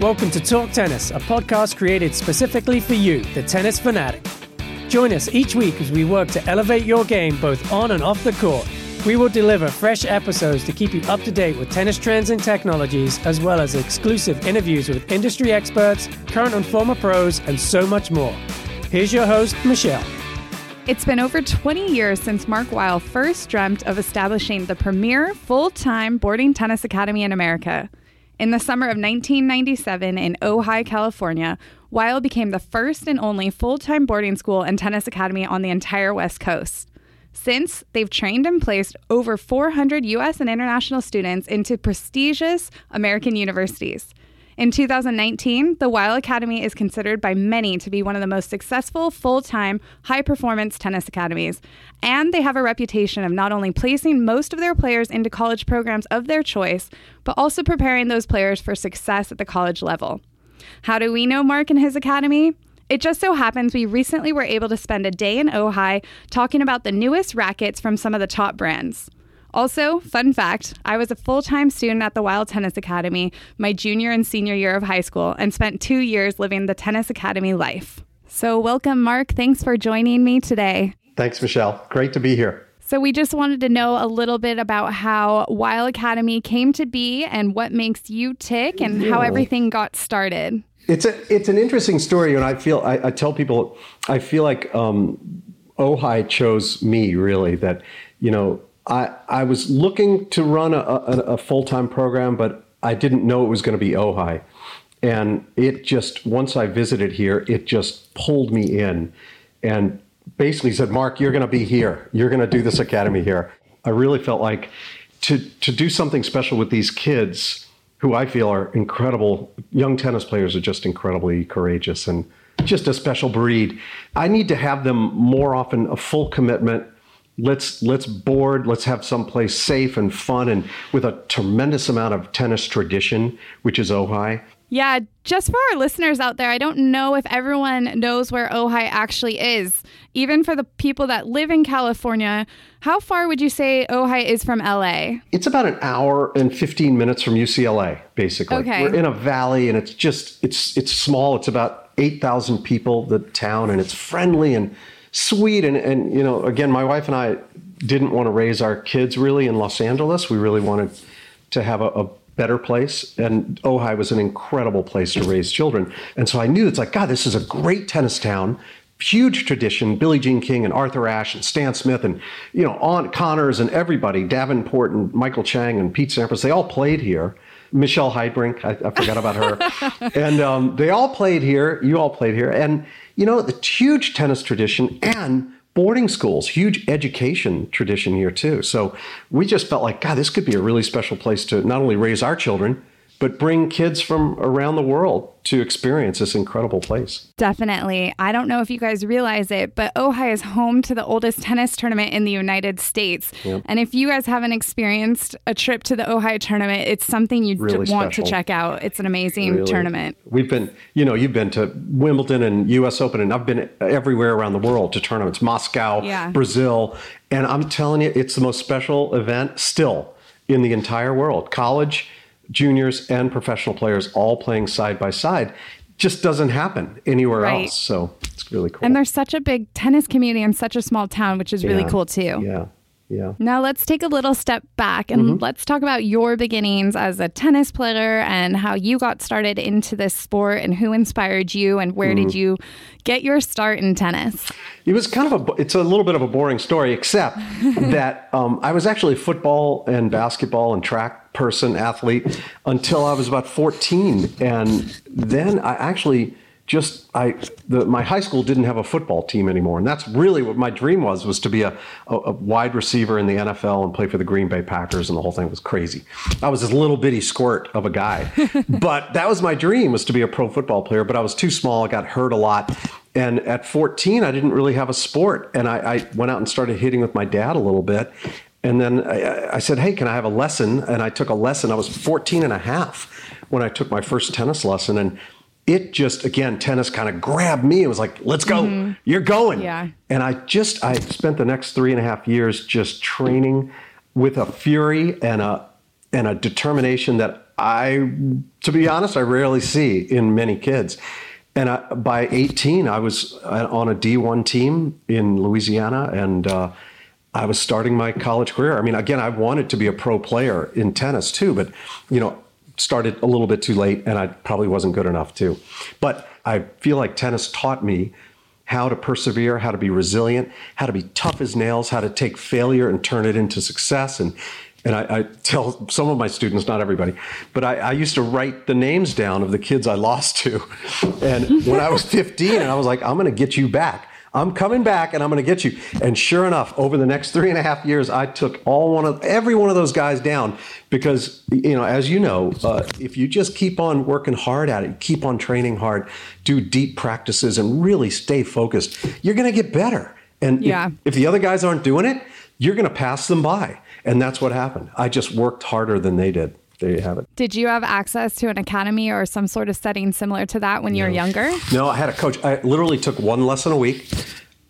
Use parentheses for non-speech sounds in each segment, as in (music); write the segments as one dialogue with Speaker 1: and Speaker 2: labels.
Speaker 1: Welcome to Talk Tennis, a podcast created specifically for you, the tennis fanatic. Join us each week as we work to elevate your game both on and off the court. We will deliver fresh episodes to keep you up to date with tennis trends and technologies, as well as exclusive interviews with industry experts, current and former pros, and so much more. Here's your host, Michelle.
Speaker 2: It's been over 20 years since Mark Weil first dreamt of establishing the premier full time boarding tennis academy in America. In the summer of 1997 in Ojai, California, Weil became the first and only full time boarding school and tennis academy on the entire West Coast. Since, they've trained and placed over 400 U.S. and international students into prestigious American universities. In 2019, the Weil Academy is considered by many to be one of the most successful full time, high performance tennis academies. And they have a reputation of not only placing most of their players into college programs of their choice, but also preparing those players for success at the college level. How do we know Mark and his academy? It just so happens we recently were able to spend a day in Ojai talking about the newest rackets from some of the top brands. Also, fun fact I was a full time student at the Weil Tennis Academy my junior and senior year of high school and spent two years living the Tennis Academy life. So, welcome, Mark. Thanks for joining me today.
Speaker 3: Thanks, Michelle. Great to be here.
Speaker 2: So, we just wanted to know a little bit about how Weil Academy came to be and what makes you tick and yeah. how everything got started.
Speaker 3: It's a it's an interesting story, and I feel I, I tell people I feel like um, Ojai chose me really. That you know I, I was looking to run a, a, a full time program, but I didn't know it was going to be Ojai. And it just, once I visited here, it just pulled me in and basically said, Mark, you're going to be here. You're going to do this academy here. I really felt like to, to do something special with these kids who I feel are incredible. Young tennis players are just incredibly courageous and just a special breed. I need to have them more often a full commitment let's let's board let's have someplace safe and fun and with a tremendous amount of tennis tradition which is ojai.
Speaker 2: Yeah just for our listeners out there i don't know if everyone knows where ojai actually is. Even for the people that live in california how far would you say ojai is from la
Speaker 3: it's about an hour and 15 minutes from ucla basically.
Speaker 2: Okay.
Speaker 3: we're in a valley and it's just it's it's small. It's about 8000 people the town and it's friendly and sweet. And, and, you know, again, my wife and I didn't want to raise our kids really in Los Angeles. We really wanted to have a, a better place. And Ojai was an incredible place to raise children. And so I knew it's like, God, this is a great tennis town. Huge tradition, Billie Jean King and Arthur Ashe and Stan Smith and you know Aunt Connors and everybody, Davenport and Michael Chang and Pete Sampras, they all played here. Michelle Heidbrink, I, I forgot about her, (laughs) and um, they all played here. You all played here, and you know, the huge tennis tradition and boarding schools, huge education tradition here too. So we just felt like, God, this could be a really special place to not only raise our children, but bring kids from around the world to experience this incredible place.
Speaker 2: Definitely. I don't know if you guys realize it, but Ojai is home to the oldest tennis tournament in the United States. Yep. And if you guys haven't experienced a trip to the Ojai tournament, it's something you really want to check out. It's an amazing really. tournament.
Speaker 3: We've been, you know, you've been to Wimbledon and US Open, and I've been everywhere around the world to tournaments, Moscow, yeah. Brazil. And I'm telling you, it's the most special event still in the entire world. College, juniors and professional players all playing side by side just doesn't happen anywhere right. else. So it's really cool.
Speaker 2: And there's such a big tennis community in such a small town, which is really
Speaker 3: yeah.
Speaker 2: cool too.
Speaker 3: Yeah. Yeah.
Speaker 2: Now let's take a little step back and mm-hmm. let's talk about your beginnings as a tennis player and how you got started into this sport and who inspired you and where mm. did you get your start in tennis?
Speaker 3: It was kind of a it's a little bit of a boring story except (laughs) that um, I was actually football and basketball and track person athlete until I was about 14 and then I actually just I the, my high school didn't have a football team anymore, and that's really what my dream was was to be a, a, a, wide receiver in the NFL and play for the Green Bay Packers, and the whole thing was crazy. I was this little bitty squirt of a guy, (laughs) but that was my dream was to be a pro football player. But I was too small, I got hurt a lot, and at 14 I didn't really have a sport, and I, I went out and started hitting with my dad a little bit. And then I, I said, Hey, can I have a lesson? And I took a lesson. I was 14 and a half when I took my first tennis lesson. And it just again tennis kind of grabbed me it was like let's go mm-hmm. you're going
Speaker 2: yeah
Speaker 3: and i just i spent the next three and a half years just training with a fury and a and a determination that I, to be honest, I rarely see in many kids. And I, by 18, I was uh, on a D1 team in Louisiana, and uh, I was starting my college career. I mean, again, I wanted to be a pro player in tennis too, but you know, started a little bit too late, and I probably wasn't good enough too. But I feel like tennis taught me how to persevere, how to be resilient, how to be tough as nails, how to take failure and turn it into success, and and I, I, tell some of my students, not everybody, but I, I, used to write the names down of the kids I lost to. (laughs) And when I was 15, and I was like, I'm going to get you back. I'm coming back and I'm going to get you. And sure enough, over the next three and a half years, I took all one of every one of those guys down because, you know, as you know, uh, if you just keep on working hard at it, keep on training hard, do deep practices, and really stay focused, you're going to get better. And yeah. if, if the other guys aren't doing it, you're going to pass them by. And that's what happened. I just worked harder than they did. There you have it.
Speaker 2: Did you have access to an academy or some sort of setting similar to that when you were younger?
Speaker 3: No, I had a coach. I literally took one lesson a week.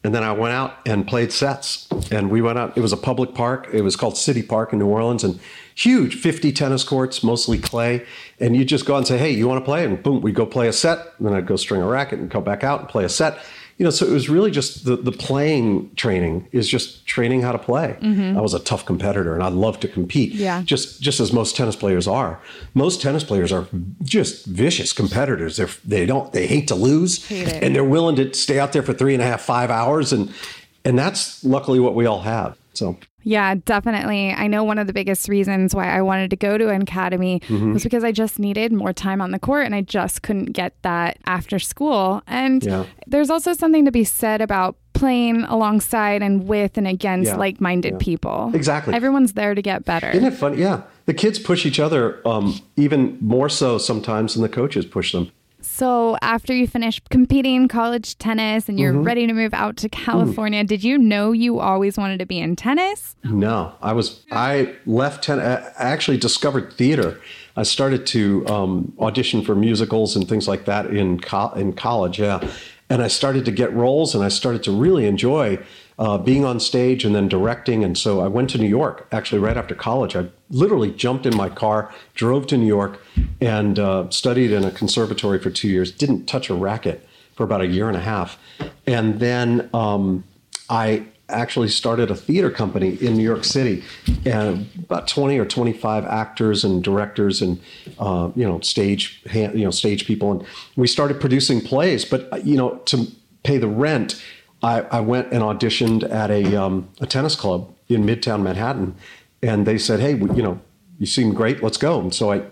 Speaker 3: And then I went out and played sets. And we went out, it was a public park. It was called City Park in New Orleans. And huge 50 tennis courts, mostly clay. And you just go out and say, hey, you want to play? And boom, we'd go play a set. And then I'd go string a racket and come back out and play a set you know, so it was really just the, the playing training is just training how to play. Mm-hmm. I was a tough competitor and I love to compete.
Speaker 2: Yeah.
Speaker 3: Just just as most tennis players are. Most tennis players are just vicious competitors. They're they don't they hate to lose
Speaker 2: hate
Speaker 3: and they're willing to stay out there for three and a half, five hours and and that's luckily what we all have. So
Speaker 2: yeah, definitely. I know one of the biggest reasons why I wanted to go to an academy mm-hmm. was because I just needed more time on the court and I just couldn't get that after school. And yeah. there's also something to be said about playing alongside and with and against yeah. like minded yeah. people.
Speaker 3: Exactly.
Speaker 2: Everyone's there to get better.
Speaker 3: Isn't it fun? Yeah. The kids push each other um, even more so sometimes than the coaches push them.
Speaker 2: So, after you finished competing college tennis and you're mm-hmm. ready to move out to California, mm. did you know you always wanted to be in tennis?
Speaker 3: No, I was. I left tennis. I actually discovered theater. I started to um, audition for musicals and things like that in co- in college. Yeah, and I started to get roles, and I started to really enjoy uh, being on stage and then directing. And so I went to New York actually right after college. I literally jumped in my car, drove to New York, and uh, studied in a conservatory for two years. Didn't touch a racket for about a year and a half. And then um, I actually started a theater company in New York City, and about 20 or 25 actors and directors and uh, you know stage you know stage people, and we started producing plays. But you know to pay the rent I, I went and auditioned at a, um, a tennis club in Midtown Manhattan, and they said, "Hey, you know, you seem great. Let's go." And so I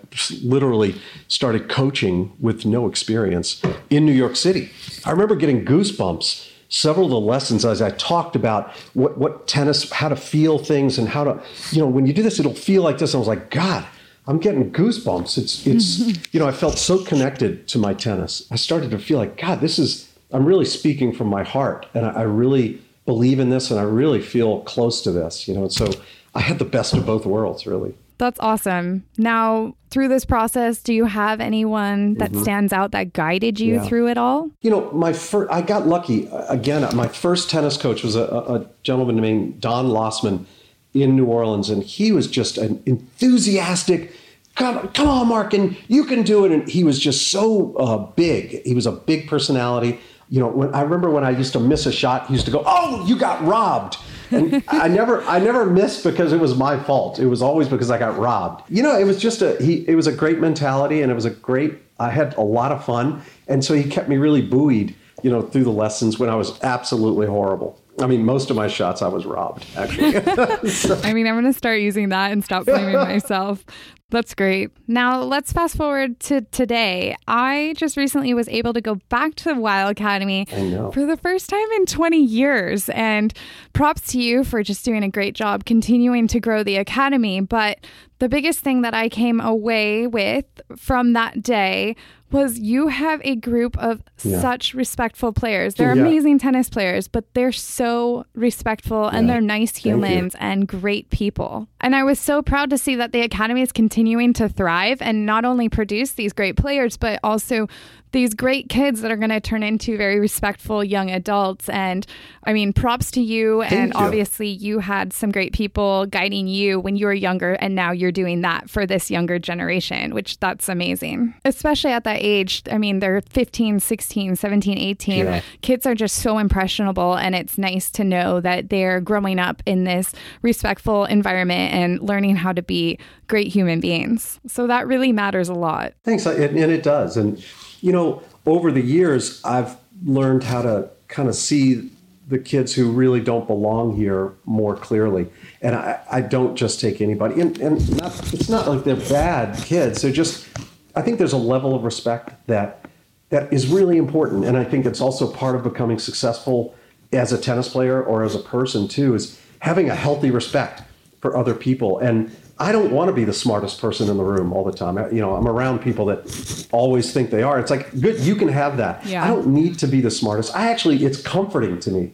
Speaker 3: literally started coaching with no experience in New York City. I remember getting goosebumps. Several of the lessons as I talked about what, what tennis, how to feel things, and how to, you know, when you do this, it'll feel like this. I was like, God, I'm getting goosebumps. It's, it's, (laughs) you know, I felt so connected to my tennis. I started to feel like, God, this is I'm really speaking from my heart, and I, I really believe in this, and I really feel close to this. You know, and so I had the best of both worlds, really.
Speaker 2: That's awesome. Now, through this process, do you have anyone that mm-hmm. stands out that guided you yeah. through it all?
Speaker 3: You know, my first, I got lucky. Again, my first tennis coach was a, a gentleman named Don Lossman in New Orleans, and he was just an enthusiastic, come, come on, Mark, and you can do it. And he was just so uh, big. He was a big personality you know, when I remember when I used to miss a shot, he used to go, "Oh, you got robbed." And I never, I never missed because it was my fault. It was always because I got robbed. You know, it was just a, he, it was a great mentality, and it was a great. I had a lot of fun, and so he kept me really buoyed, you know, through the lessons when I was absolutely horrible. I mean, most of my shots I was robbed, actually. (laughs)
Speaker 2: I mean, I'm going to start using that and stop blaming (laughs) myself. That's great. Now let's fast forward to today. I just recently was able to go back to the Weil Academy for the first time in 20 years. And props to you for just doing a great job continuing to grow the academy. But the biggest thing that I came away with from that day was you have a group of yeah. such respectful players. They're yeah. amazing tennis players, but they're so respectful yeah. and they're nice humans and great people. And I was so proud to see that the academy is continuing to thrive and not only produce these great players, but also these great kids that are going to turn into very respectful young adults. And I mean, props to you. Thank and you. obviously, you had some great people guiding you when you were younger, and now you're doing that for this younger generation, which that's amazing. Especially at that age. I mean, they're 15, 16, 17, 18. Yeah. Kids are just so impressionable and it's nice to know that they're growing up in this respectful environment and learning how to be great human beings. So that really matters a lot.
Speaker 3: Thanks. And it does. And you know, over the years I've learned how to kind of see the kids who really don't belong here more clearly. And I, I don't just take anybody. And, and not, it's not like they're bad kids. They're just, I think there's a level of respect that that is really important. And I think it's also part of becoming successful as a tennis player or as a person too, is having a healthy respect for other people. And I don't want to be the smartest person in the room all the time. You know, I'm around people that always think they are. It's like, good, you can have that. Yeah. I don't need to be the smartest. I actually, it's comforting to me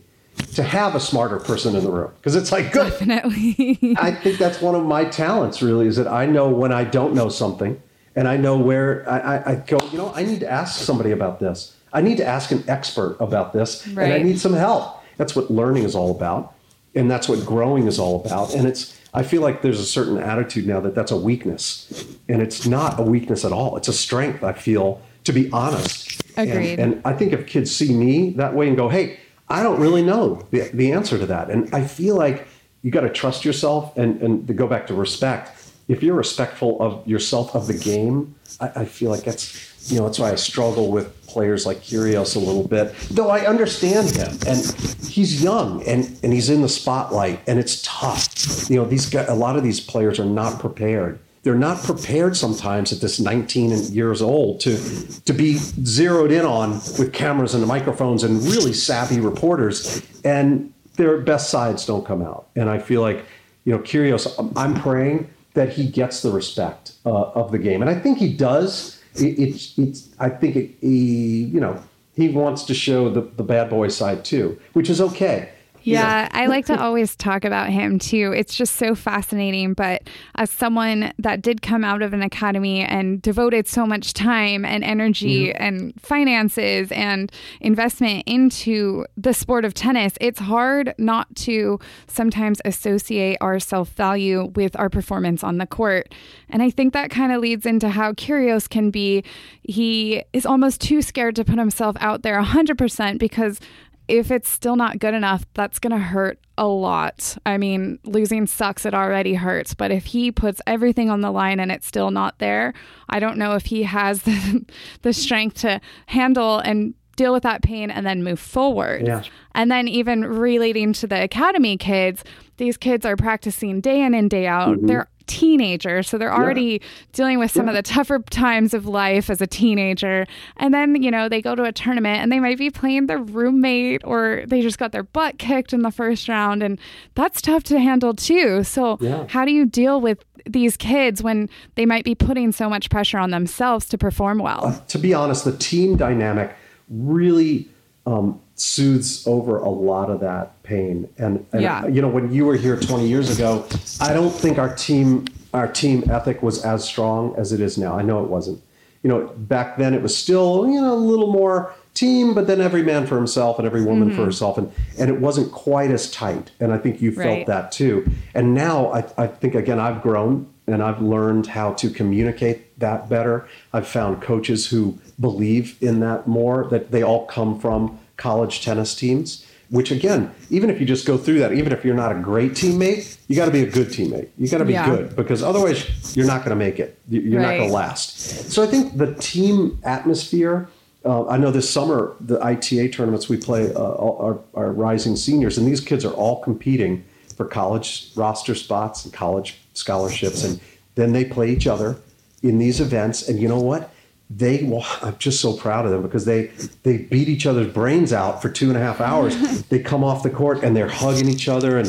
Speaker 3: to have a smarter person in the room because it's like good.
Speaker 2: Definitely.
Speaker 3: I think that's one of my talents really is that I know when I don't know something and I know where I, I, I go, you know, I need to ask somebody about this. I need to ask an expert about this right. and I need some help. That's what learning is all about. And that's what growing is all about. And it's, I feel like there's a certain attitude now that that's a weakness. And it's not a weakness at all. It's a strength, I feel, to be honest.
Speaker 2: Agreed.
Speaker 3: And, and I think if kids see me that way and go, hey, I don't really know the, the answer to that. And I feel like you got to trust yourself and, and to go back to respect. If you're respectful of yourself, of the game, I, I feel like that's, you know, that's why I struggle with players like Kyrgios a little bit, though I understand him. And he's young and, and he's in the spotlight and it's tough. You know, these guys, a lot of these players are not prepared they're not prepared sometimes at this 19 years old to to be zeroed in on with cameras and microphones and really savvy reporters and their best sides don't come out and i feel like you know Kyrgios i'm praying that he gets the respect uh, of the game and i think he does it, it, it's i think it, he you know he wants to show the, the bad boy side too which is okay
Speaker 2: yeah, I like to always talk about him too. It's just so fascinating. But as someone that did come out of an academy and devoted so much time and energy mm-hmm. and finances and investment into the sport of tennis, it's hard not to sometimes associate our self value with our performance on the court. And I think that kind of leads into how Kyrgios can be. He is almost too scared to put himself out there 100% because if it's still not good enough, that's going to hurt a lot. I mean, losing sucks, it already hurts. But if he puts everything on the line and it's still not there, I don't know if he has (laughs) the, the strength to handle and deal with that pain and then move forward.
Speaker 3: Yeah.
Speaker 2: And then, even relating to the academy kids, these kids are practicing day in and day out. Mm-hmm. They're teenagers, so they're already yeah. dealing with some yeah. of the tougher times of life as a teenager. And then, you know, they go to a tournament and they might be playing their roommate or they just got their butt kicked in the first round. And that's tough to handle too. So, how do you deal with these kids when they might be putting so much pressure on themselves to perform well? Uh,
Speaker 3: to be honest, the team dynamic really um, soothes over a lot of that pain. And, and yeah. you know, when you were here 20 years ago, I don't think our team our team ethic was as strong as it is now. I know it wasn't. You know, back then it was still you know a little more team, but then every man for himself and every woman mm-hmm. for herself, and and it wasn't quite as tight. And I think you felt right. that too. And now I, I think again I've grown and I've learned how to communicate that better. I've found coaches who believe in that more. That they all come from college tennis teams, which again, even if you just go through that, even if you're not a great teammate, you got to be a good teammate. You got to be yeah. good because otherwise you're not going to make it. You're right. not going to last. So I think the team atmosphere. Uh, I know this summer the ITA tournaments we play uh, rising seniors, and these kids are all competing for college roster spots and college scholarships, and then they play each other in these events. And you know what? they well, I'm just so proud of them because they they beat each other's brains out for two and a half hours. (laughs) they come off the court and they're hugging each other and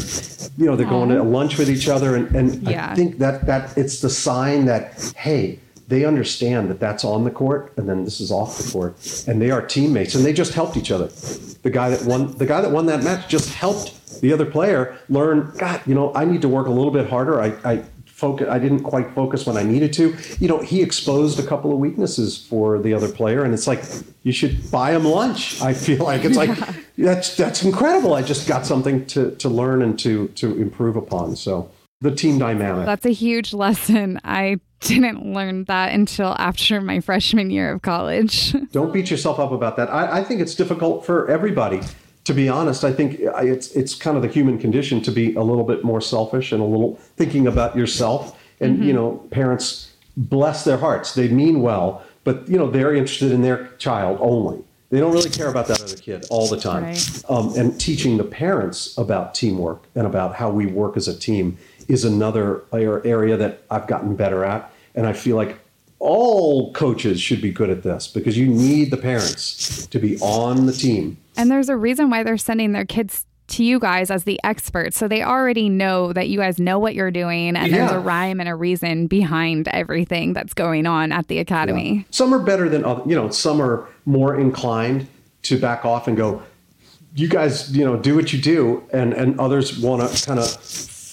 Speaker 3: you know they're going to lunch with each other and, and yeah. I think that that it's the sign that hey they understand that that's on the court and then this is off the court and they are teammates and they just helped each other. The guy that won the guy that won that match just helped the other player learn. God, you know I need to work a little bit harder. I, I focus I didn't quite focus when I needed to. You know, he exposed a couple of weaknesses for the other player and it's like you should buy him lunch. I feel like it's like that's that's incredible. I just got something to to learn and to to improve upon. So the team dynamic.
Speaker 2: That's a huge lesson. I didn't learn that until after my freshman year of college.
Speaker 3: Don't beat yourself up about that. I, I think it's difficult for everybody. To be honest, I think it's it's kind of the human condition to be a little bit more selfish and a little thinking about yourself. And you know, parents bless their hearts; they mean well, but you know they're interested in their child only. They don't really care about that other kid all the time.
Speaker 2: Right.
Speaker 3: Um, and teaching the parents about teamwork and about how we work as a team is another area that I've gotten better at. And I feel like all coaches should be good at this because you need the parents to be on the team.
Speaker 2: And there's a reason why they're sending their kids to you guys as the experts. So they already know that you guys know what you're doing and there's a rhyme and a reason behind everything that's going on at the academy.
Speaker 3: Some are better than other, you know, some are more inclined to back off and go, you guys, you know, do what you do. And, and others want to kind of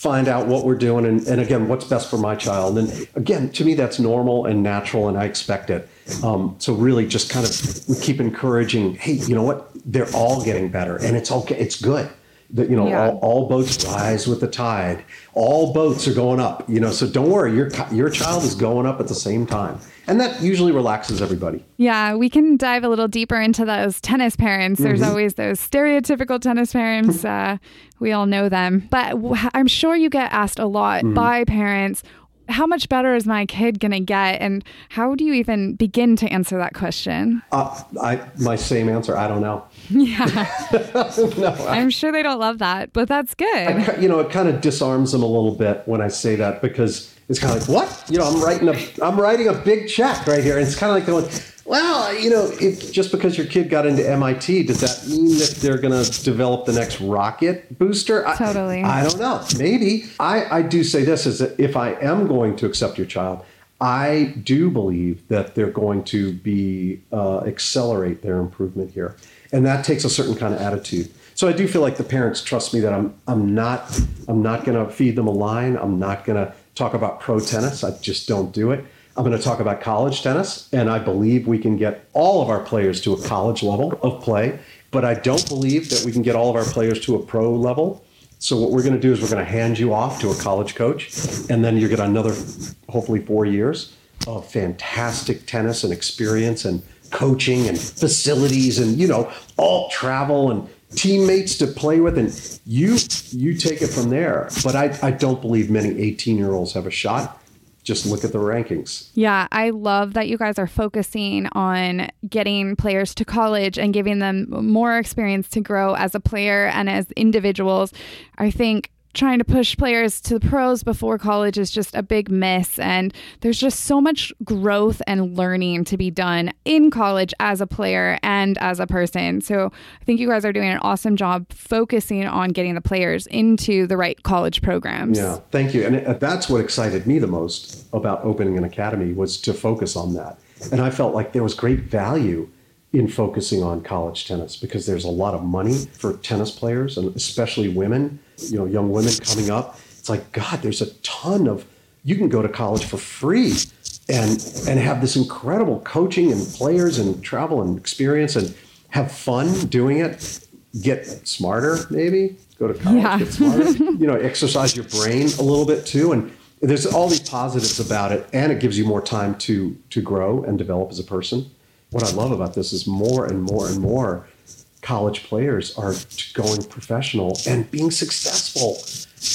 Speaker 3: find out what we're doing. And, and again, what's best for my child. And again, to me, that's normal and natural and I expect it. Um, so really just kind of we keep encouraging, hey, you know what? They're all getting better and it's okay. It's good. That, you know,
Speaker 2: Yeah.
Speaker 3: all, all boats rise with the tide. All boats are going up, you know, so don't worry. Your, your child is going up at the same time. And that usually relaxes everybody.
Speaker 2: Yeah, we can dive a little deeper into those tennis parents. There's always those stereotypical tennis parents. (laughs) Uh, we all know them. But i'm sure you get asked a lot by parents how much better is my kid going to get? And how do you even begin to answer that question?
Speaker 3: Uh, I my same answer. I don't know. (laughs)
Speaker 2: Yeah. (laughs) I'm sure they don't love that, but that's good.
Speaker 3: Ki- You know, it kind of disarms them a little bit when I say that because it's kind of like, what? You know, I'm writing a I'm writing a big check right here, and it's kind of like going, well, you know, if just because your kid got into MIT, does that mean that they're going to develop the next rocket booster? I-
Speaker 2: Totally.
Speaker 3: I, don't know. Maybe. I I do say this is that if I am going to accept your child. I do believe that they're going to be uh, accelerate their improvement here, and that takes a certain kind of attitude. So I do feel like the parents trust me that I'm I'm not I'm not going to feed them a line. I'm not going to talk about pro tennis. I just don't do it. I'm going to talk about college tennis, and I believe we can get all of our players to a college level of play. But I don't believe that we can get all of our players to a pro level. So what we're going to do is we're going to hand you off to a college coach, and then you get another, hopefully four years of fantastic tennis and experience and coaching and facilities and you know all travel and teammates to play with, and you you take it from there. But I I don't believe many 18 year olds have a shot. Just look at the rankings.
Speaker 2: Yeah, I love that you guys are focusing on getting players to college and giving them more experience to grow as a player and as individuals. I think trying to push players to the pros before college is just a big miss and there's just so much growth and learning to be done in college as a player and as a person. So I think you guys are doing an awesome job focusing on getting the players into the right college programs.
Speaker 3: Yeah, thank you. And uh, that's what excited me the most about opening an academy was to focus on that. And I felt like there was great value in focusing on college tennis because there's a lot of money for tennis players and especially women, you know, young women coming up. It's like God, there's a ton of you can go to college for free and and have this incredible coaching and players and travel and experience and have fun doing it get smarter maybe go to college
Speaker 2: Yeah.
Speaker 3: get smarter (laughs) you know exercise your brain a little bit too and there's all these positives about it and it gives you more time to to grow and develop as a person what i love about this is more and more and more college players are going professional and being successful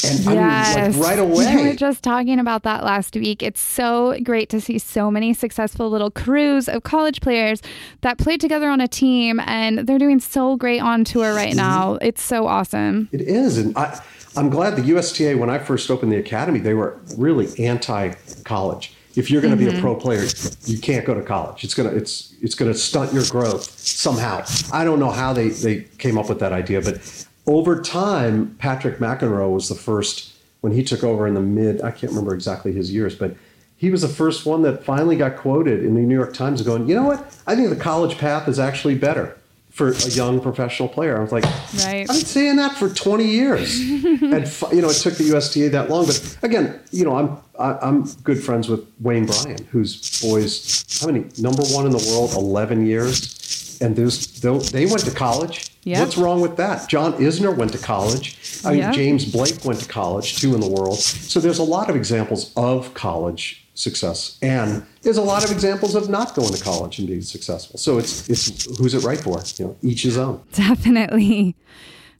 Speaker 3: and
Speaker 2: Yes.
Speaker 3: i mean like right away.
Speaker 2: We were just talking about that last week. It's so great to see so many successful little crews of college players that played together on a team and they're doing so great on tour right
Speaker 3: Mm-hmm.
Speaker 2: now. It's so awesome.
Speaker 3: It is, and I, I'm glad the USTA. When I first opened the academy, they were really anti-college. If you're going to be a mm-hmm. pro player, you can't go to college. It's gonna it's it's gonna stunt your growth somehow. I don't know how they they came up with that idea, but over time, Patrick McEnroe was the first when he took over in the mid. I can't remember exactly his years, but he was the first one that finally got quoted in the New York Times going, you know what? I think the college path is actually better for a young professional player. I was like,
Speaker 2: Right.
Speaker 3: I've been saying that for 20 years. (laughs) and, you know, it took the USTA that long. But again, you know, I'm, I, I'm good friends with Wayne Bryan, whose boys, how many, number one in the world, 11 years. And those, they went to college
Speaker 2: Yep.
Speaker 3: What's wrong with that? John Isner went to college. I mean,
Speaker 2: Yep.
Speaker 3: James Blake went to college, two in the world. So there's a lot of examples of college success, and there's a lot of examples of not going to college and being successful. So it's it's who's it right for? You know, each his own.
Speaker 2: Definitely.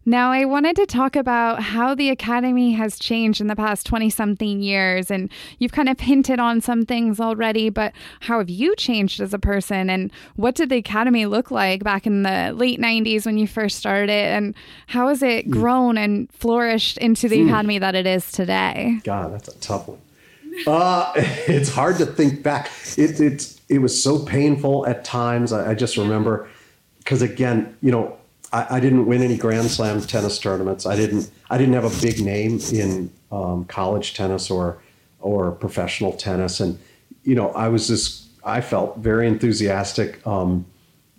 Speaker 2: Now, I wanted to talk about how the Academy has changed in the past 20 something years. And you've kind of hinted on some things already, but how have you changed as a person? And what did the Academy look like back in the late 90s when you first started? And how has it hmm. grown and flourished into the hmm. Academy that it is today?
Speaker 3: God, that's a tough one. Uh, (laughs) it's hard to think back. It, it, it was so painful at times. I, I just remember, because again, you know, I, I, didn't win any Grand Slam tennis tournaments. I didn't. I didn't have a big name in um, college tennis or or professional tennis, and you know, I was this. I felt very enthusiastic um,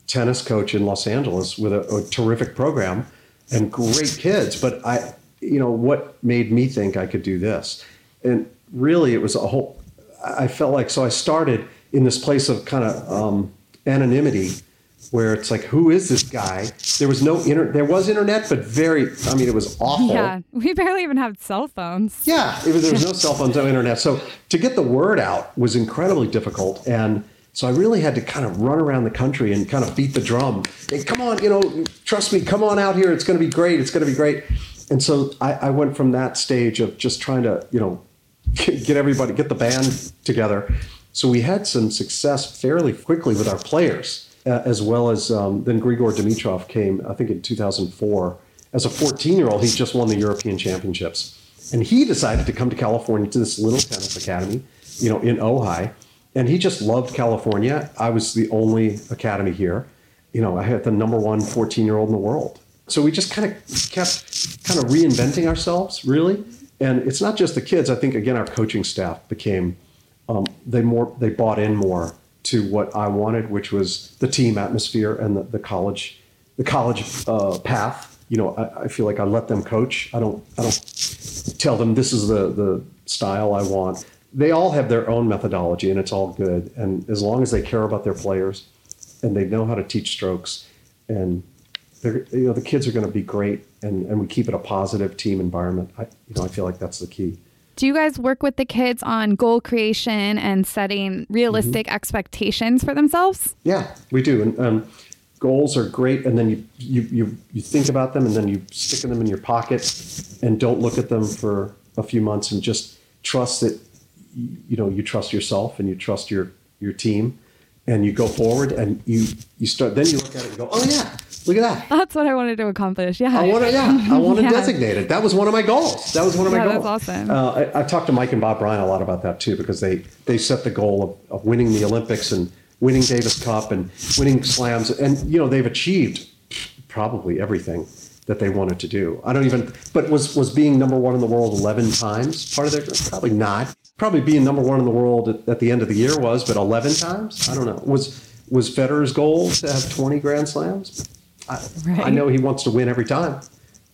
Speaker 3: tennis coach in Los Angeles with a, a terrific program and great kids. But I, you know, what made me think I could do this? And really, it was a whole. I felt like so. I started in this place of kind of um, anonymity where it's like, who is this guy? There was no inter, there was internet, but very, I mean, it was awful.
Speaker 2: Yeah, we barely even had cell phones.
Speaker 3: Yeah, was, there was no (laughs) cell phones, no internet. So to get the word out was incredibly difficult. And so I really had to kind of run around the country and kind of beat the drum. Hey, come on, you know, trust me, come on out here. It's going to be great. It's going to be great. And so I, I went from that stage of just trying to, you know, get everybody, get the band together. So we had some success fairly quickly with our players uh, as well as um, then Grigor Dimitrov came, I think in 2004. As a 14 year old, he just won the European Championships. And he decided to come to California to this little tennis academy, you know, in Ojai. And he just loved California. I was the only academy here. You know, I had the number one 14 year old in the world. So we just kind of kept kind of reinventing ourselves, really. And it's not just the kids. I think again, our coaching staff became um, they more they bought in more to what I wanted, which was the team atmosphere and the, the college, the college uh, path. You know, I, I, feel like I let them coach. I don't, I don't tell them this is the the style I want. They all have their own methodology, and it's all good. And as long as they care about their players, and they know how to teach strokes, and you know, the kids are going to be great, and, and we keep it a positive team environment. I, you know, I feel like that's the key.
Speaker 2: Do you guys work with the kids on goal creation and setting realistic mm-hmm. expectations for themselves?
Speaker 3: Yeah, we do. And um, goals are great, and then you, you you you think about them, and then you stick them in your pocket, and don't look at them for a few months, and just trust that you know you trust yourself and you trust your your team, and you go forward, and you you start. Then you look at it and go, oh yeah, Look at that.
Speaker 2: That's what I wanted to accomplish. Yeah.
Speaker 3: I want to. Yeah. I (laughs) want to yeah. designate it. That was one of my goals. That was one of my
Speaker 2: yeah,
Speaker 3: goals.
Speaker 2: That's awesome.
Speaker 3: Uh, I, I, talked to Mike and Bob Bryan a lot about that too because they they set the goal of, of winning the Olympics and winning Davis Cup and winning slams and you know they've achieved probably everything that they wanted to do. I don't even. But was was being number one in the world eleven times part of their? Probably not. Probably being number one in the world at, at the end of the year was, but eleven times. I don't know. Was was Federer's goal to have twenty Grand Slams? I, right. I know he wants to win every time.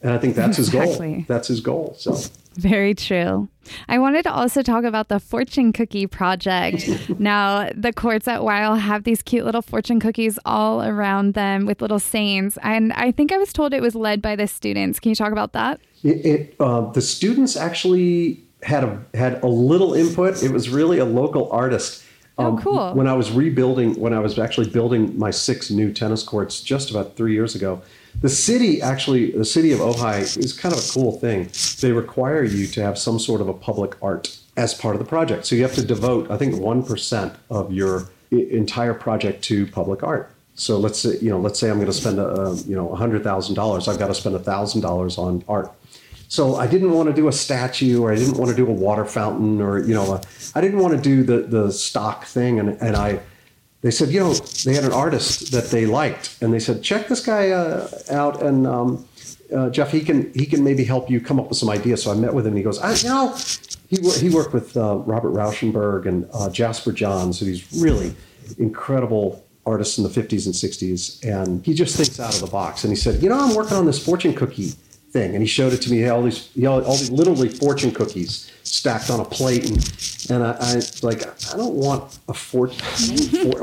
Speaker 3: And I think that's his exactly. goal. That's his goal. So
Speaker 2: very true. I wanted to also talk about the fortune cookie project. (laughs) now, the courts at Weil have these cute little fortune cookies all around them with little sayings. And I think I was told it was led by the students. Can you talk about that?
Speaker 3: It, it uh, the students actually had a had a little input. It was really a local artist
Speaker 2: Oh, um, cool.
Speaker 3: When I was rebuilding, when I was actually building my six new tennis courts just about three years ago, the city actually, the city of Ojai is kind of a cool thing. They require you to have some sort of a public art as part of the project. So you have to devote, I think, 1% of your entire project to public art. So let's say, you know, let's say I'm going to spend, a, you know, $100,000. I've got to spend $1,000 on art. So I didn't want to do a statue or I didn't want to do a water fountain or, you know, I didn't want to do the, the stock thing. And, and I, they said, you know, they had an artist that they liked and they said, check this guy uh, out. And um, uh, Jeff, he can, he can maybe help you come up with some ideas. So I met with him and he goes, I, you know, he, he worked with uh, Robert Rauschenberg and uh, Jasper Johns, so these really incredible artists in the 50s and 60s. And he just thinks out of the box. And he said, you know, I'm working on this fortune cookie thing. And he showed it to me. He had all these, he had all these literally fortune cookies stacked on a plate, and and I, I like I don't want a fortune.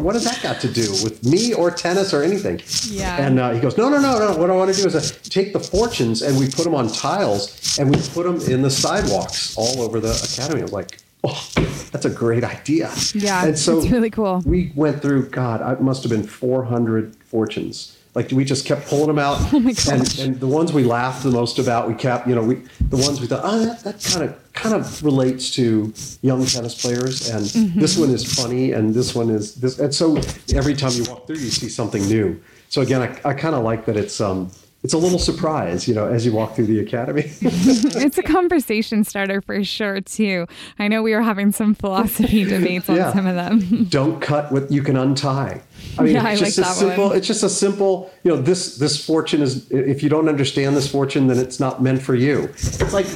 Speaker 3: what does that got to do with me or tennis or anything?
Speaker 2: Yeah.
Speaker 3: And uh, he goes, no, no, no, no. What I want to do is uh, take the fortunes and we put them on tiles and we put them in the sidewalks all over the academy. I'm like, oh, that's a great idea.
Speaker 2: Yeah,
Speaker 3: and so
Speaker 2: it's really cool.
Speaker 3: We went through, God, it must have been 400 fortunes. Like we just kept pulling them out, (laughs)
Speaker 2: Oh
Speaker 3: and, and the ones we laughed the most about, we kept, you know, we the ones we thought, oh, that, that kind of kind of relates to young tennis players, and
Speaker 2: Mm-hmm.
Speaker 3: this one is funny, and this one is this, and so every time you walk through, you see something new. So again, I, I kind of like that it's um it's a little surprise, you know, as you walk through the academy. (laughs)
Speaker 2: it's a conversation starter for sure too. I know we were having some philosophy (laughs) debates on
Speaker 3: Yeah.
Speaker 2: some of them. (laughs)
Speaker 3: don't cut what you can untie. I mean,
Speaker 2: Yeah, I
Speaker 3: it's just
Speaker 2: like
Speaker 3: a
Speaker 2: that
Speaker 3: simple.
Speaker 2: one.
Speaker 3: It's just a simple. You know, this this fortune is. If you don't understand this fortune, then it's not meant for you. It's like,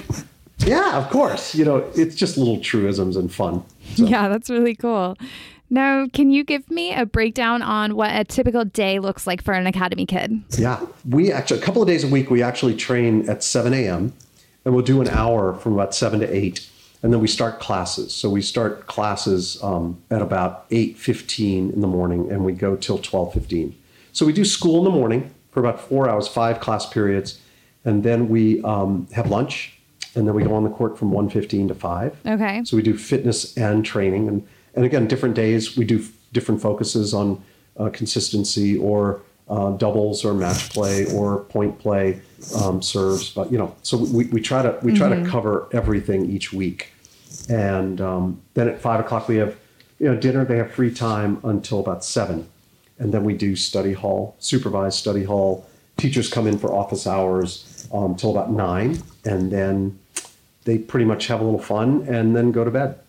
Speaker 3: yeah, of course. You know, it's just little truisms and fun. So,
Speaker 2: Yeah, that's really cool. Now, can you give me a breakdown on what a typical day looks like for an academy kid?
Speaker 3: Yeah, we actually a couple of days a week we actually train at 7 a.m. and we'll do an hour from about seven to eight, and then we start classes. So we start classes um, at about 8:15 in the morning, and we go till 12:15. So we do school in the morning for about four hours, five class periods, and then we um, have lunch, and then we go on the court from 1:15 to five.
Speaker 2: Okay.
Speaker 3: So we do fitness and training, and and again, different days we do f- different focuses on uh, consistency or uh, doubles or match play or point play, um, serves. But you know, so we, we try to we try to cover everything each week, and um, then at five o'clock we have you know dinner. They have free time until about seven, and then we do study hall, supervised study hall. Teachers come in for office hours um, till about nine, and then they pretty much have a little fun and then go to bed.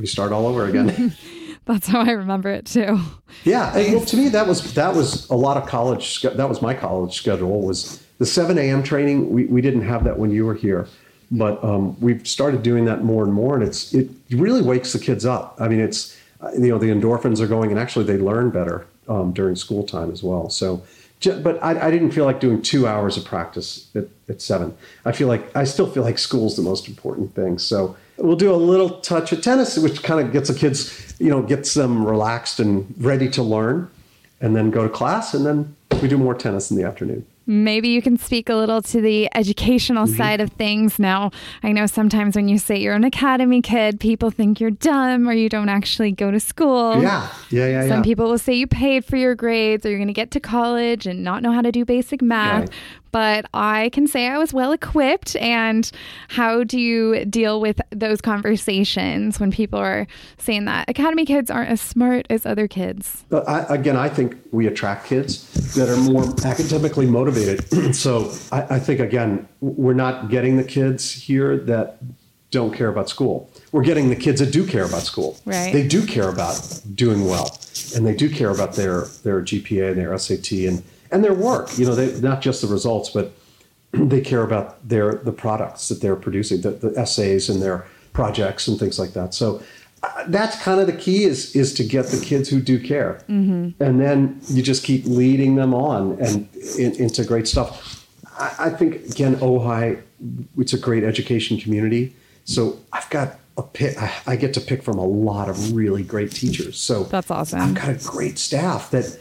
Speaker 3: We start all over again. (laughs)
Speaker 2: That's how I remember it too.
Speaker 3: yeah, well, to me that was that was a lot of college. That was my college schedule. Was the seven a.m. training? We we didn't have that when you were here, but um, we've started doing that more and more, and it's it really wakes the kids up. I mean, it's you know the endorphins are going, and actually they learn better um, during school time as well. So. But I, I didn't feel like doing two hours of practice at, at seven. I feel like I still feel like school's the most important thing. So we'll do a little touch of tennis, which kind of gets the kids, you know, gets them relaxed and ready to learn, and then go to class, and then we do more tennis in the afternoon.
Speaker 2: Maybe you can speak a little to the educational
Speaker 3: Mm-hmm.
Speaker 2: side of things. Now, I know sometimes when you say you're an academy kid, people think you're dumb or you don't actually go to school.
Speaker 3: Yeah, yeah, yeah,
Speaker 2: Some
Speaker 3: yeah.
Speaker 2: people will say you paid for your grades or you're going to get to college and not know how to do basic math.
Speaker 3: Right.
Speaker 2: But I can say I was well equipped. And how do you deal with those conversations when people are saying that academy kids aren't as smart as other kids?
Speaker 3: But I, again, I think we attract kids that are more academically motivated. (clears throat) so I, I think again, we're not getting the kids here that don't care about school. We're getting the kids that do care about school.
Speaker 2: Right.
Speaker 3: They do care about doing well, and they do care about their their GPA and their SAT and and their work. You know, they not just the results, but (clears throat) they care about their the products that they're producing, the, the essays and their projects and things like that. So uh, that's kind of the key is is to get the kids who do care, and then you just keep leading them on and in, into great stuff. I, I think again, Ojai, it's a great education community. So I've got a pick. I, I get to pick from a lot of really great teachers. So
Speaker 2: That's awesome.
Speaker 3: I've got a great staff that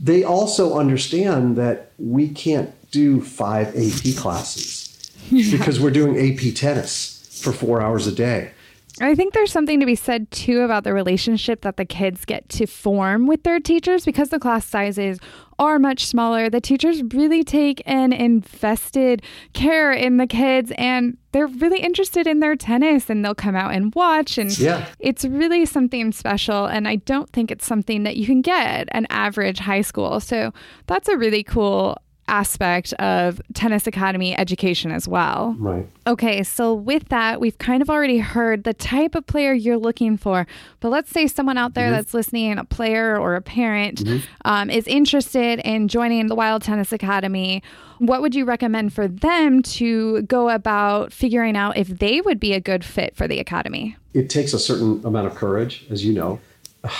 Speaker 3: they also understand that we can't do five AP classes (laughs) because we're doing AP tennis for four hours a day.
Speaker 2: I think there's something to be said too about the relationship that the kids get to form with their teachers because the class sizes are much smaller. The teachers really take an invested care in the kids and they're really interested in their tennis and they'll come out and watch and
Speaker 3: Yeah.
Speaker 2: it's really something special and I don't think it's something that you can get at an average high school. So that's a really cool aspect of tennis academy education as well.
Speaker 3: Right.
Speaker 2: Okay, so with that, we've kind of already heard the type of player you're looking for. But let's say someone out there that's listening, a player or a parent, um, is interested in joining the Weil Tennis Academy. What would you recommend for them to go about figuring out if they would be a good fit for the academy?
Speaker 3: It takes a certain amount of courage, as you know.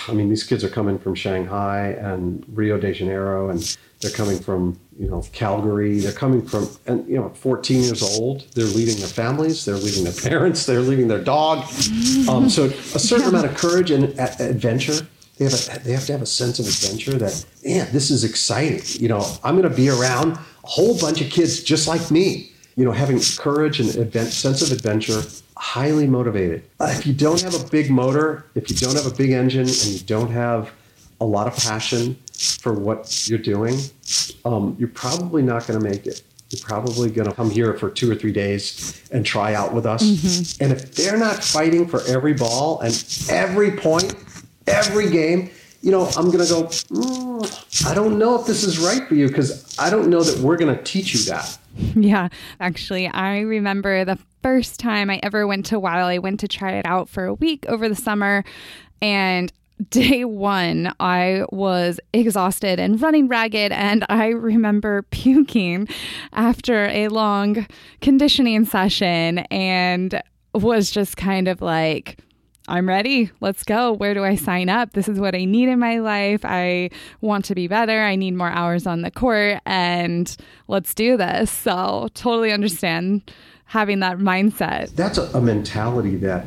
Speaker 3: I mean, these kids are coming from Shanghai and Rio de Janeiro, and they're coming from you know Calgary. They're coming from and you know 14 years old. They're leaving their families. They're leaving their parents. They're leaving their dog. Um, so a certain amount of courage and a- adventure. They have a, they have to have a sense of adventure that man, this is exciting. You know, I'm going to be around a whole bunch of kids just like me. You know, having courage and advent, sense of adventure highly motivated. If you don't have a big motor, if you don't have a big engine, and you don't have a lot of passion for what you're doing, um, you're probably not going to make it. You're probably going to come here for two or three days and try out with us. Mm-hmm. And if they're not fighting for every ball and every point, every game, you know, I'm going to go, mm, I don't know if this is right for you because I don't know that we're going to teach you that. (laughs)
Speaker 2: Yeah, actually, I remember the first time I ever went to Weil, I went to try it out for a week over the summer. And (laughs) day one, I was exhausted and running ragged. And I remember (laughs) puking after a long conditioning session and was just kind of like, I'm ready. Let's go. Where do I sign up? This is what I need in my life. I want to be better. I need more hours on the court and let's do this. So, totally understand having that mindset.
Speaker 3: That's a, mentality that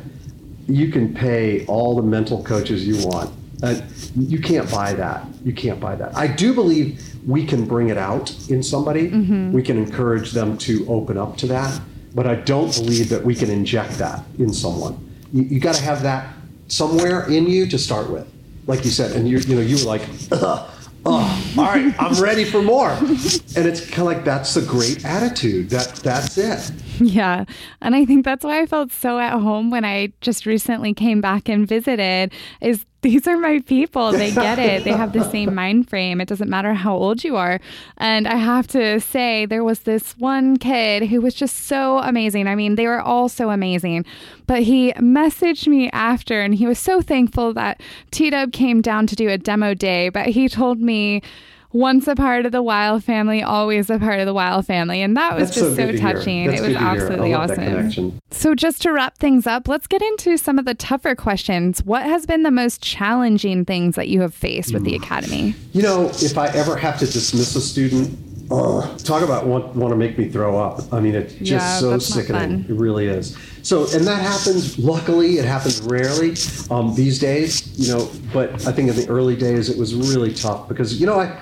Speaker 3: you can pay all the mental coaches you want. Uh, you can't buy that. You can't buy that. I do believe we can bring it out in somebody. Mm-hmm. We can encourage them to open up to that. But I don't believe that we can inject that in someone you, you got to have that somewhere in you to start with, like you said. And you you know you were like, Ugh, all right, I'm ready for more. And it's kind of like that's the great attitude. That that's it. (laughs)
Speaker 2: Yeah. And I think that's why I felt so at home when I just recently came back and visited is these are my people. They get it. They have the (laughs) same mind frame. It doesn't matter how old you are. And I have to say, there was this one kid who was just so amazing. I mean, they were all so amazing. But he messaged me after and he was so thankful that T Dub came down to do a demo day. But he told me, once a part of the Weil family, always a part of the Weil family. And that was
Speaker 3: That's
Speaker 2: just
Speaker 3: so,
Speaker 2: so touching. It was absolutely awesome. So, just to wrap things up, let's get into some of the tougher questions. What has been the most challenging things that you have faced with the Academy?
Speaker 3: You know, if I ever have to dismiss a student, uh, talk about want, want to make me throw up. I mean, it's just yeah, so sickening. It really is. So, and that happens. Luckily, it happens rarely um, these days. You know, but I think in the early days it was really tough because you know I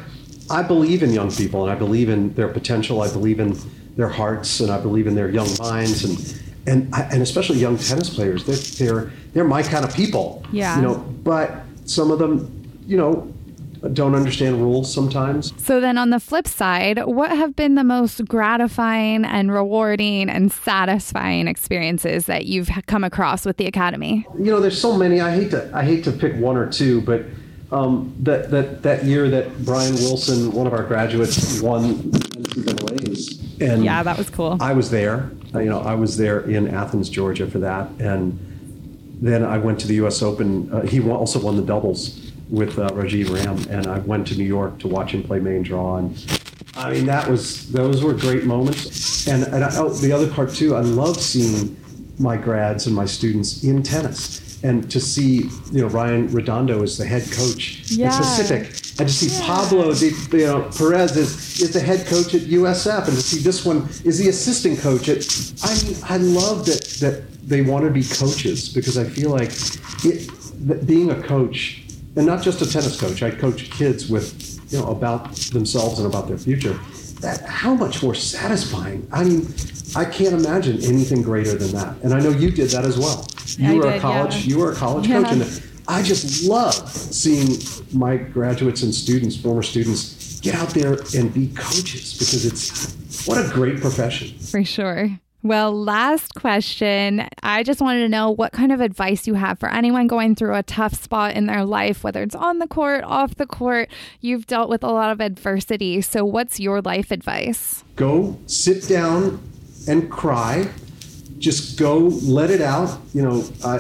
Speaker 3: I believe in young people and I believe in their potential. I believe in their hearts and I believe in their young minds and and and especially young tennis players. They're they're they're my kind of people.
Speaker 2: Yeah.
Speaker 3: You know, but some of them, you know, don't understand rules sometimes.
Speaker 2: So then on the flip side, what have been the most gratifying and rewarding and satisfying experiences that you've come across with the academy?
Speaker 3: You know, there's so many. I hate to I hate to pick one or two, but um, that, that, that year that Brian Wilson, one of our graduates, won NCAA's.
Speaker 2: And yeah, that was cool.
Speaker 3: I was there. You know, I was there in Athens, Georgia for that. And then I went to the U.S. Open. Uh, he also won the doubles with uh, Rajeev Ram, and I went to New York to watch him play main draw. And I mean, that was those were great moments. And, and I, oh, the other part too, I love seeing my grads and my students in tennis and to see you know Ryan Redondo is the head coach yeah. at Pacific, and to see yeah. Pablo De, you know, Perez is, is the head coach at USF, and to see this one is the assistant coach at. I mean, I love that that they want to be coaches because I feel like it, being a coach, and not just a tennis coach. I coach kids with you know about themselves and about their future. That how much more satisfying. I mean, I can't imagine anything greater than that. And I know you did that as well. You I were did, a college yeah. you were a college yeah. coach and I just love seeing my graduates and students, former students, get out there and be coaches because it's what a great profession.
Speaker 2: For sure. Well, last question. I just wanted to know what kind of advice you have for anyone going through a tough spot in their life, whether it's on the court, off the court. You've dealt with a lot of adversity. So, what's your life advice?
Speaker 3: Go sit down and cry. Just go let it out. You know, uh,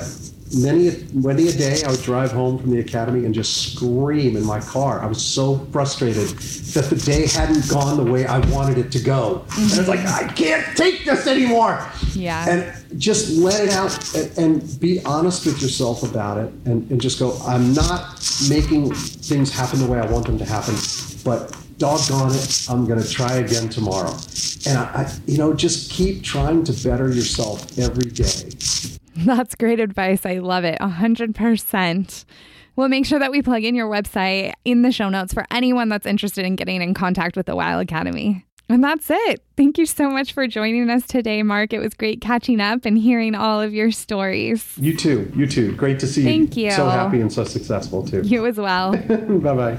Speaker 3: many many a day I would drive home from the academy and just scream in my car. I was so frustrated that the day hadn't gone the way I wanted it to go. And I was like, I can't take this anymore.
Speaker 2: Yeah.
Speaker 3: And just let it out and, and be honest with yourself about it and, and just go, I'm not making things happen the way I want them to happen, but doggone it, I'm going to try again tomorrow. And I, I, you know, just keep trying to better yourself every day.
Speaker 2: That's great advice. I love it. 100%. We'll make sure that we plug in your website in the show notes for anyone that's interested in getting in contact with the Weil Academy. And that's it. Thank you so much for joining us today, Mark. It was great catching up and hearing all of your stories.
Speaker 3: You too. You too. Great to see you.
Speaker 2: Thank you.
Speaker 3: So happy and so successful too.
Speaker 2: You as well. (laughs)
Speaker 3: bye bye.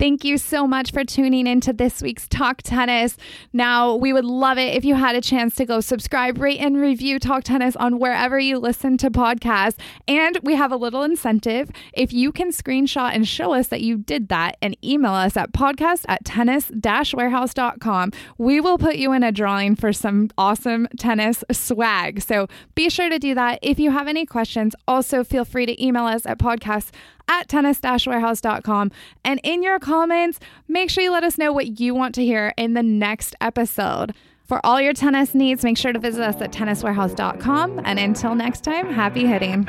Speaker 2: Thank you so much for tuning into this week's Talk Tennis. Now, we would love it if you had a chance to go subscribe, rate, and review Talk Tennis on wherever you listen to podcasts. And we have a little incentive. If you can screenshot and show us that you did that and email us at podcast at tennis warehouse.com, we will put you in a drawing for some awesome tennis swag. So be sure to do that. If you have any questions, also feel free to email us at podcast at tennis-warehouse.com. And in your comments, make sure you let us know what you want to hear in the next episode. For all your tennis needs, make sure to visit us at tenniswarehouse.com. And until next time, happy hitting.